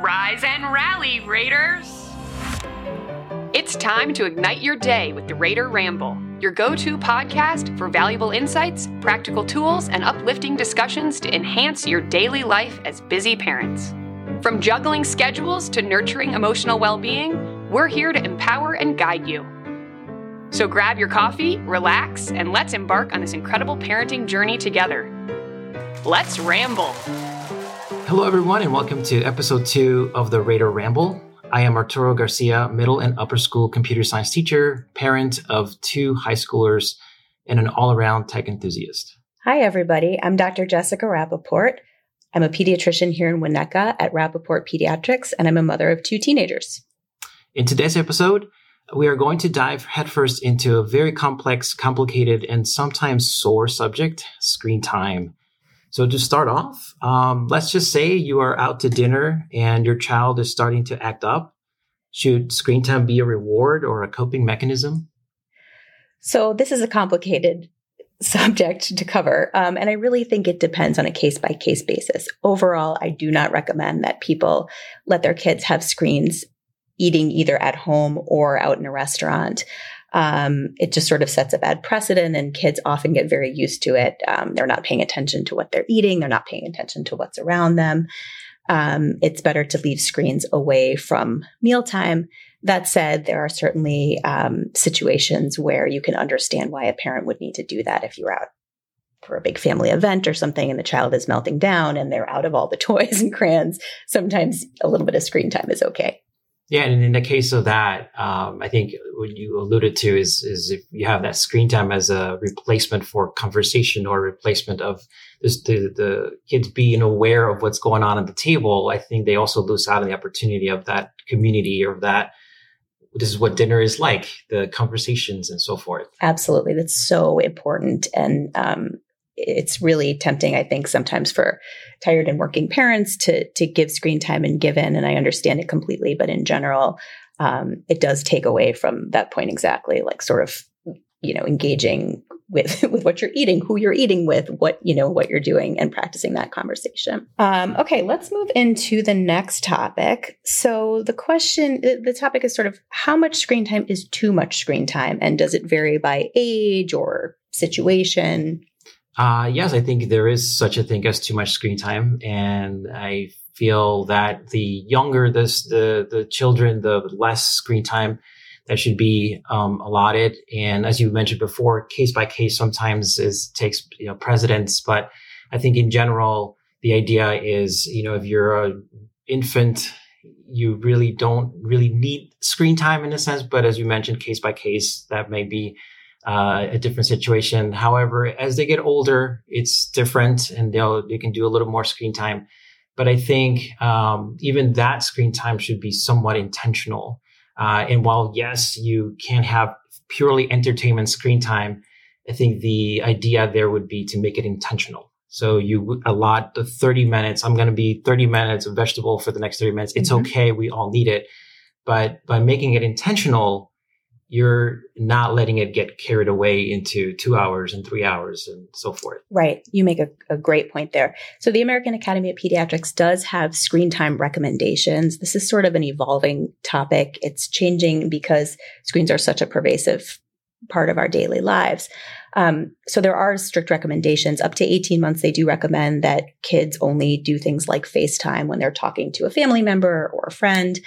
Rise and rally, Raiders! It's time to ignite your day with the Raider Ramble, your go to podcast for valuable insights, practical tools, and uplifting discussions to enhance your daily life as busy parents. From juggling schedules to nurturing emotional well being, we're here to empower and guide you. So grab your coffee, relax, and let's embark on this incredible parenting journey together. Let's ramble. Hello, everyone, and welcome to episode two of the Raider Ramble. I am Arturo Garcia, middle and upper school computer science teacher, parent of two high schoolers, and an all around tech enthusiast. Hi, everybody. I'm Dr. Jessica Rappaport. I'm a pediatrician here in Winnetka at Rappaport Pediatrics, and I'm a mother of two teenagers. In today's episode, we are going to dive headfirst into a very complex, complicated, and sometimes sore subject screen time. So, to start off, um, let's just say you are out to dinner and your child is starting to act up. Should screen time be a reward or a coping mechanism? So, this is a complicated subject to cover. Um, and I really think it depends on a case by case basis. Overall, I do not recommend that people let their kids have screens eating either at home or out in a restaurant. Um, it just sort of sets a bad precedent, and kids often get very used to it. Um, they're not paying attention to what they're eating, they're not paying attention to what's around them. Um, it's better to leave screens away from mealtime that said, there are certainly um, situations where you can understand why a parent would need to do that if you're out for a big family event or something and the child is melting down and they're out of all the toys and crayons. Sometimes a little bit of screen time is okay. Yeah, and in the case of that, um, I think what you alluded to is is if you have that screen time as a replacement for conversation or replacement of this, the the kids being aware of what's going on at the table, I think they also lose out on the opportunity of that community or that this is what dinner is like, the conversations and so forth. Absolutely. That's so important. And um, it's really tempting, I think, sometimes for tired and working parents to to give screen time and give in. And I understand it completely. But in general, um, it does take away from that point exactly, like sort of you know engaging with with what you're eating who you're eating with what you know what you're doing and practicing that conversation um, okay let's move into the next topic so the question the topic is sort of how much screen time is too much screen time and does it vary by age or situation uh, yes i think there is such a thing as too much screen time and i feel that the younger this the the children the less screen time that should be um, allotted. And as you mentioned before, case by case sometimes is takes you know precedence. But I think in general, the idea is you know if you're a infant, you really don't really need screen time in a sense. But as you mentioned, case by case, that may be uh, a different situation. However, as they get older, it's different, and they'll they can do a little more screen time. But I think um, even that screen time should be somewhat intentional. Uh, and while yes, you can have purely entertainment screen time, I think the idea there would be to make it intentional. So you allot the 30 minutes. I'm going to be 30 minutes of vegetable for the next 30 minutes. It's mm-hmm. okay. We all need it. But by making it intentional, you're not letting it get carried away into two hours and three hours and so forth. Right. You make a, a, great point there. So, the American Academy of Pediatrics does have screen time recommendations. This is sort of an evolving topic. It's changing because screens are such a pervasive part of our daily lives. Um, so, there are strict recommendations. Up to 18 months, they do recommend that kids only do things like FaceTime when they're talking to a family member or a friend.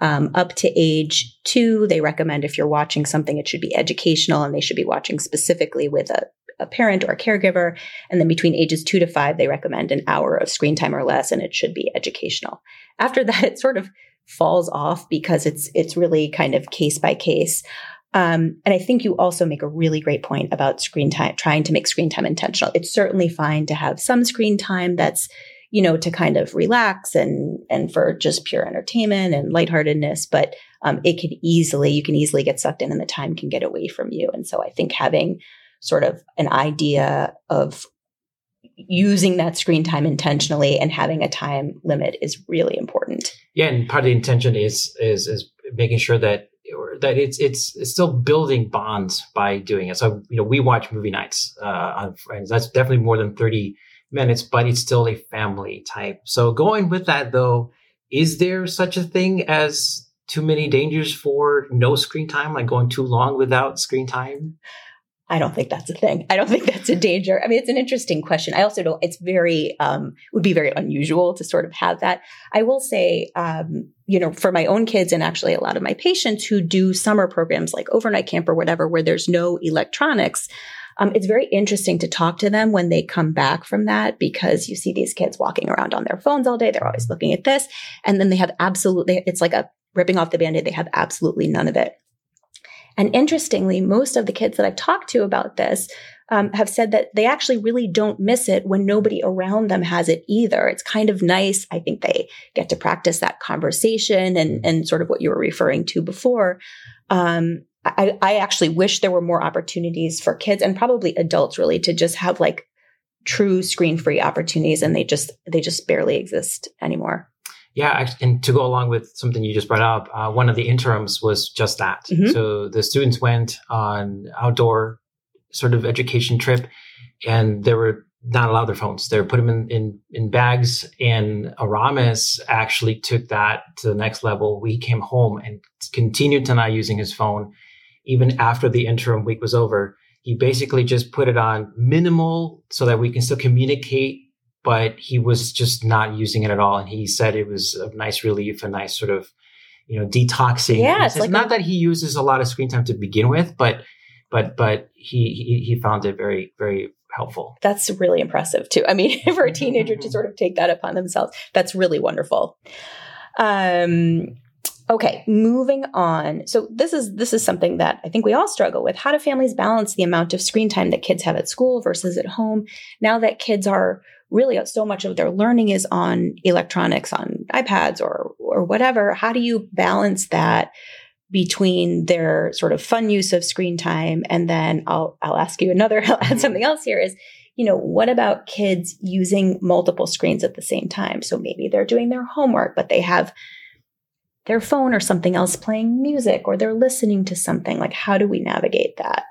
Um, up to age two, they recommend if you're watching something, it should be educational and they should be watching specifically with a, a parent or a caregiver. And then between ages two to five, they recommend an hour of screen time or less, and it should be educational. After that, it sort of falls off because it's it's really kind of case by case. Um, and I think you also make a really great point about screen time, trying to make screen time intentional. It's certainly fine to have some screen time that's you know, to kind of relax and and for just pure entertainment and lightheartedness. But um, it could easily, you can easily get sucked in, and the time can get away from you. And so I think having sort of an idea of using that screen time intentionally and having a time limit is really important. Yeah, and part of the intention is is is making sure that that it's it's it's still building bonds by doing it. So you know, we watch movie nights uh, on friends. That's definitely more than thirty minutes, but it's still a family type. So going with that though, is there such a thing as too many dangers for no screen time, like going too long without screen time? I don't think that's a thing. I don't think that's a danger. I mean, it's an interesting question. I also don't, it's very, um, would be very unusual to sort of have that. I will say, um, you know, for my own kids and actually a lot of my patients who do summer programs like overnight camp or whatever, where there's no electronics, um, it's very interesting to talk to them when they come back from that because you see these kids walking around on their phones all day. They're always looking at this. And then they have absolutely, it's like a ripping off the band aid. They have absolutely none of it. And interestingly, most of the kids that I've talked to about this um, have said that they actually really don't miss it when nobody around them has it either. It's kind of nice. I think they get to practice that conversation and, and sort of what you were referring to before. Um, I, I actually wish there were more opportunities for kids and probably adults really to just have like true screen free opportunities and they just they just barely exist anymore yeah, and to go along with something you just brought up, uh, one of the interims was just that. Mm-hmm. So the students went on outdoor sort of education trip, and they were not allowed their phones. They were put them in, in, in bags. And Aramis actually took that to the next level. We came home and continued to not using his phone even after the interim week was over. He basically just put it on minimal so that we can still communicate but he was just not using it at all. And he said it was a nice relief, a nice sort of, you know, detoxing. Yeah, it's like not a- that he uses a lot of screen time to begin with, but but but he he, he found it very very helpful. That's really impressive too. I mean, for a teenager to sort of take that upon themselves, that's really wonderful. Um, okay, moving on. So this is this is something that I think we all struggle with. How do families balance the amount of screen time that kids have at school versus at home? Now that kids are really so much of their learning is on electronics, on iPads or or whatever. How do you balance that between their sort of fun use of screen time and then I'll I'll ask you another I'll add mm-hmm. something else here is you know what about kids using multiple screens at the same time so maybe they're doing their homework but they have their phone or something else playing music or they're listening to something like how do we navigate that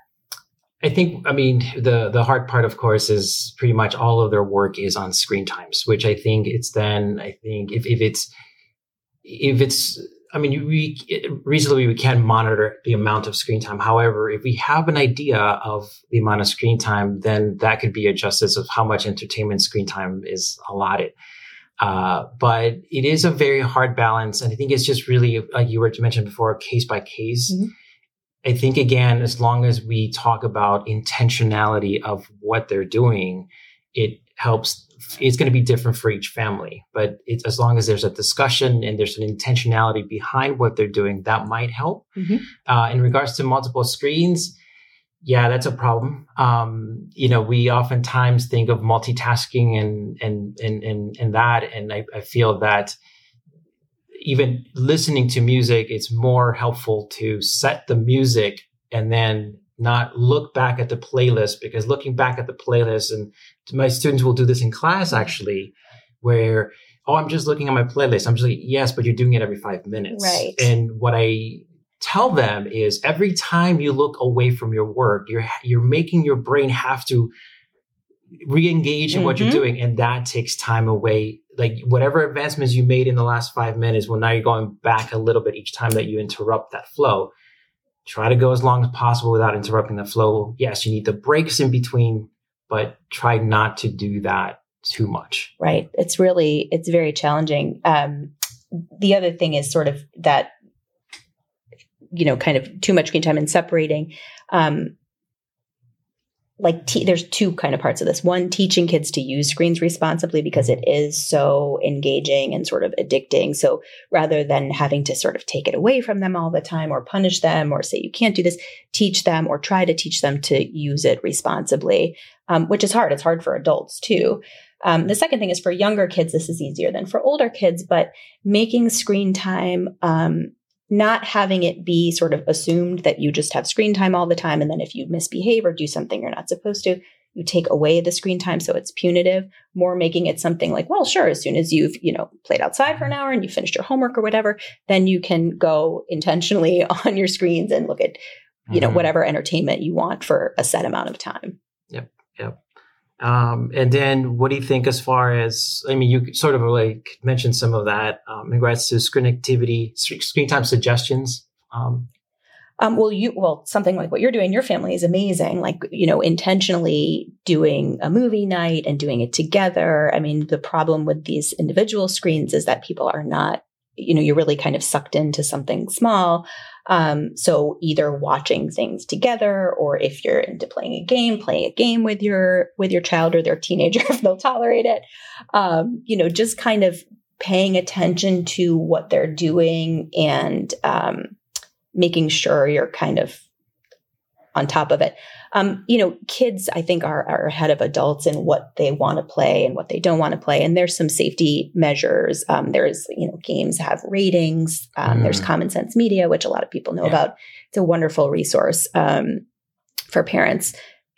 I think, I mean, the the hard part, of course, is pretty much all of their work is on screen times, which I think it's then, I think if, if it's, if it's, I mean, we reasonably we can monitor the amount of screen time. However, if we have an idea of the amount of screen time, then that could be adjusted of how much entertainment screen time is allotted. Uh, but it is a very hard balance, and I think it's just really, like you were to mention before, case by case. Mm-hmm I think again, as long as we talk about intentionality of what they're doing, it helps. It's going to be different for each family, but it's as long as there's a discussion and there's an intentionality behind what they're doing, that might help. Mm-hmm. Uh, in regards to multiple screens, yeah, that's a problem. Um, you know, we oftentimes think of multitasking and and and and, and that, and I, I feel that even listening to music, it's more helpful to set the music and then not look back at the playlist because looking back at the playlist and my students will do this in class actually where oh i'm just looking at my playlist. I'm just like yes but you're doing it every five minutes. Right. And what i tell them is every time you look away from your work you're you're making your brain have to re-engage in mm-hmm. what you're mm-hmm. doing and that takes time away. Like whatever advancements you made in the last five minutes well now you're going back a little bit each time that you interrupt that flow. Try to go as long as possible without interrupting the flow. Yes you need the breaks in between but try not to do that too much. Right. It's really it's very challenging. Um, the other thing is sort of that you know kind of too much screen time and separating um, like te- there's two kind of parts of this. One teaching kids to use screens responsibly because it is so engaging and sort of addicting. So rather than having to sort of take it away from them all the time or punish them or say you can't do this teach them or try to teach them to use it responsibly um, which is hard. It's hard for adults too. Um, the second thing is for younger kids this is easier than for older kids but making screen time um, not having it be sort of assumed that you just have screen time all the time. And then if you misbehave or do something you're not supposed to, you take away the screen time. So it's punitive, more making it something like, well, sure, as soon as you've, you know, played outside for an hour and you finished your homework or whatever, then you can go intentionally on your screens and look at, you mm-hmm. know, whatever entertainment you want for a set amount of time. Yep. Yep. Um, and then what do you think as far as, I mean, you sort of like mentioned some of that um, in regards to screen activity, screen time suggestions. Um, um, well, you well something like what you're doing, your family is amazing. Like you know, intentionally doing a movie night and doing it together. I mean, the problem with these individual screens is that people are not, you know, you're really kind of sucked into something small. Um, so either watching things together, or if you're into playing a game, playing a game with your with your child or their teenager if they'll tolerate it. Um, you know, just kind of paying attention to what they're doing and um, making sure you're kind of on top of it. Um, you know, kids, I think, are, are ahead of adults in what they want to play and what they don't want to play. And there's some safety measures. Um, there's, you know, games have ratings. Um, mm. There's Common Sense Media, which a lot of people know yeah. about. It's a wonderful resource um, for parents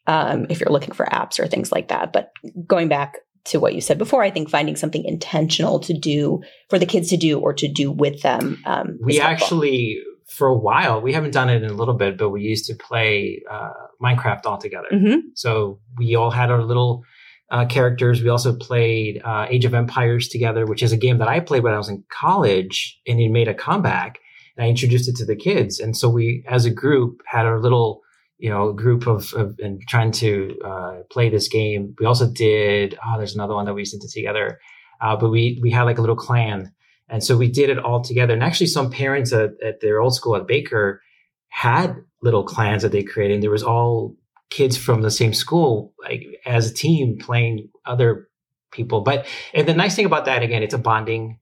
um, if you're looking for apps or things like that. But going back to what you said before, I think finding something intentional to do for the kids to do or to do with them. Um, we actually for a while. We haven't done it in a little bit, but we used to play uh, Minecraft all together. Mm-hmm. So we all had our little uh, characters. We also played uh, Age of Empires together, which is a game that I played when I was in college, and it made a comeback. And I introduced it to the kids, and so we, as a group, had our little, you know, group of, of and trying to uh, play this game. We also did. Oh, there's another one that we used to do together, uh, but we we had like a little clan and so we did it all together. And actually, some parents at, at their old school at Baker had little clans that they created. And there was all kids from the same school, like as a team playing other people. But and the nice thing about that, again, it's a bonding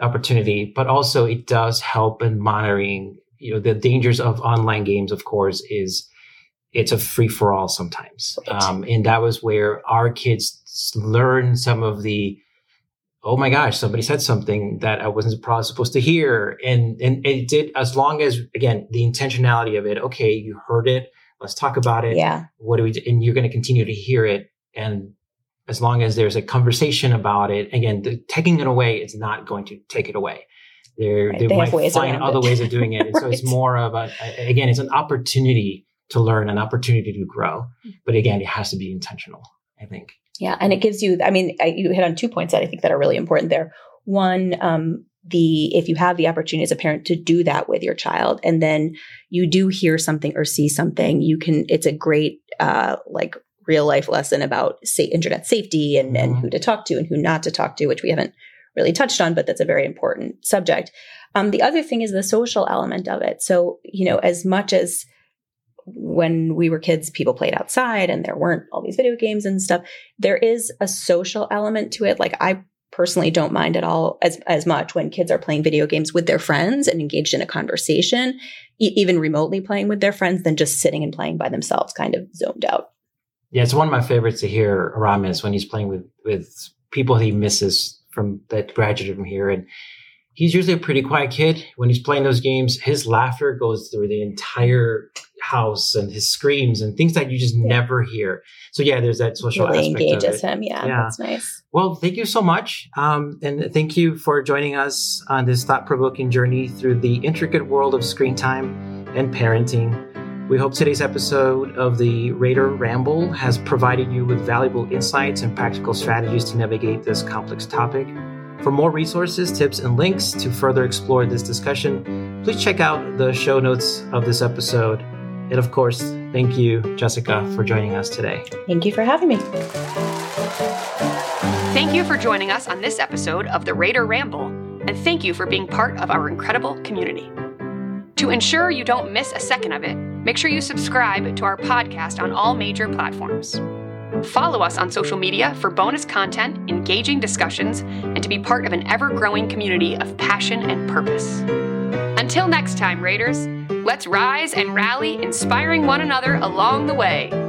opportunity, but also it does help in monitoring. You know, the dangers of online games, of course, is it's a free for all sometimes. Right. Um, and that was where our kids learn some of the oh my gosh, somebody said something that I wasn't supposed to hear. And, and it did, as long as, again, the intentionality of it, okay, you heard it. Let's talk about it. Yeah. What do we do? And you're going to continue to hear it. And as long as there's a conversation about it, again, the, taking it away is not going to take it away. They're, right. They, they might find other it. ways of doing it. And right. so it's more of a, again, it's an opportunity to learn, an opportunity to grow. Mm-hmm. But again, it has to be intentional, I think. Yeah, and it gives you. I mean, I, you hit on two points that I think that are really important there. One, um, the if you have the opportunity as a parent to do that with your child, and then you do hear something or see something, you can. It's a great uh, like real life lesson about say, internet safety and, mm-hmm. and who to talk to and who not to talk to, which we haven't really touched on, but that's a very important subject. Um, the other thing is the social element of it. So, you know, as much as when we were kids, people played outside and there weren't all these video games and stuff. There is a social element to it. Like I personally don't mind at all as, as much when kids are playing video games with their friends and engaged in a conversation, e- even remotely playing with their friends than just sitting and playing by themselves, kind of zoned out. Yeah, it's one of my favorites to hear Aramis when he's playing with, with people he misses from that graduated from here. And he's usually a pretty quiet kid. When he's playing those games, his laughter goes through the entire house and his screams and things that you just yeah. never hear. So yeah, there's that social really aspect engages him. Yeah, yeah, that's nice. Well, thank you so much, um, and thank you for joining us on this thought-provoking journey through the intricate world of screen time and parenting. We hope today's episode of the Raider Ramble has provided you with valuable insights and practical strategies to navigate this complex topic. For more resources, tips, and links to further explore this discussion, please check out the show notes of this episode. And of course, thank you, Jessica, for joining us today. Thank you for having me. Thank you for joining us on this episode of the Raider Ramble, and thank you for being part of our incredible community. To ensure you don't miss a second of it, make sure you subscribe to our podcast on all major platforms. Follow us on social media for bonus content, engaging discussions, and to be part of an ever growing community of passion and purpose. Until next time, Raiders, let's rise and rally, inspiring one another along the way.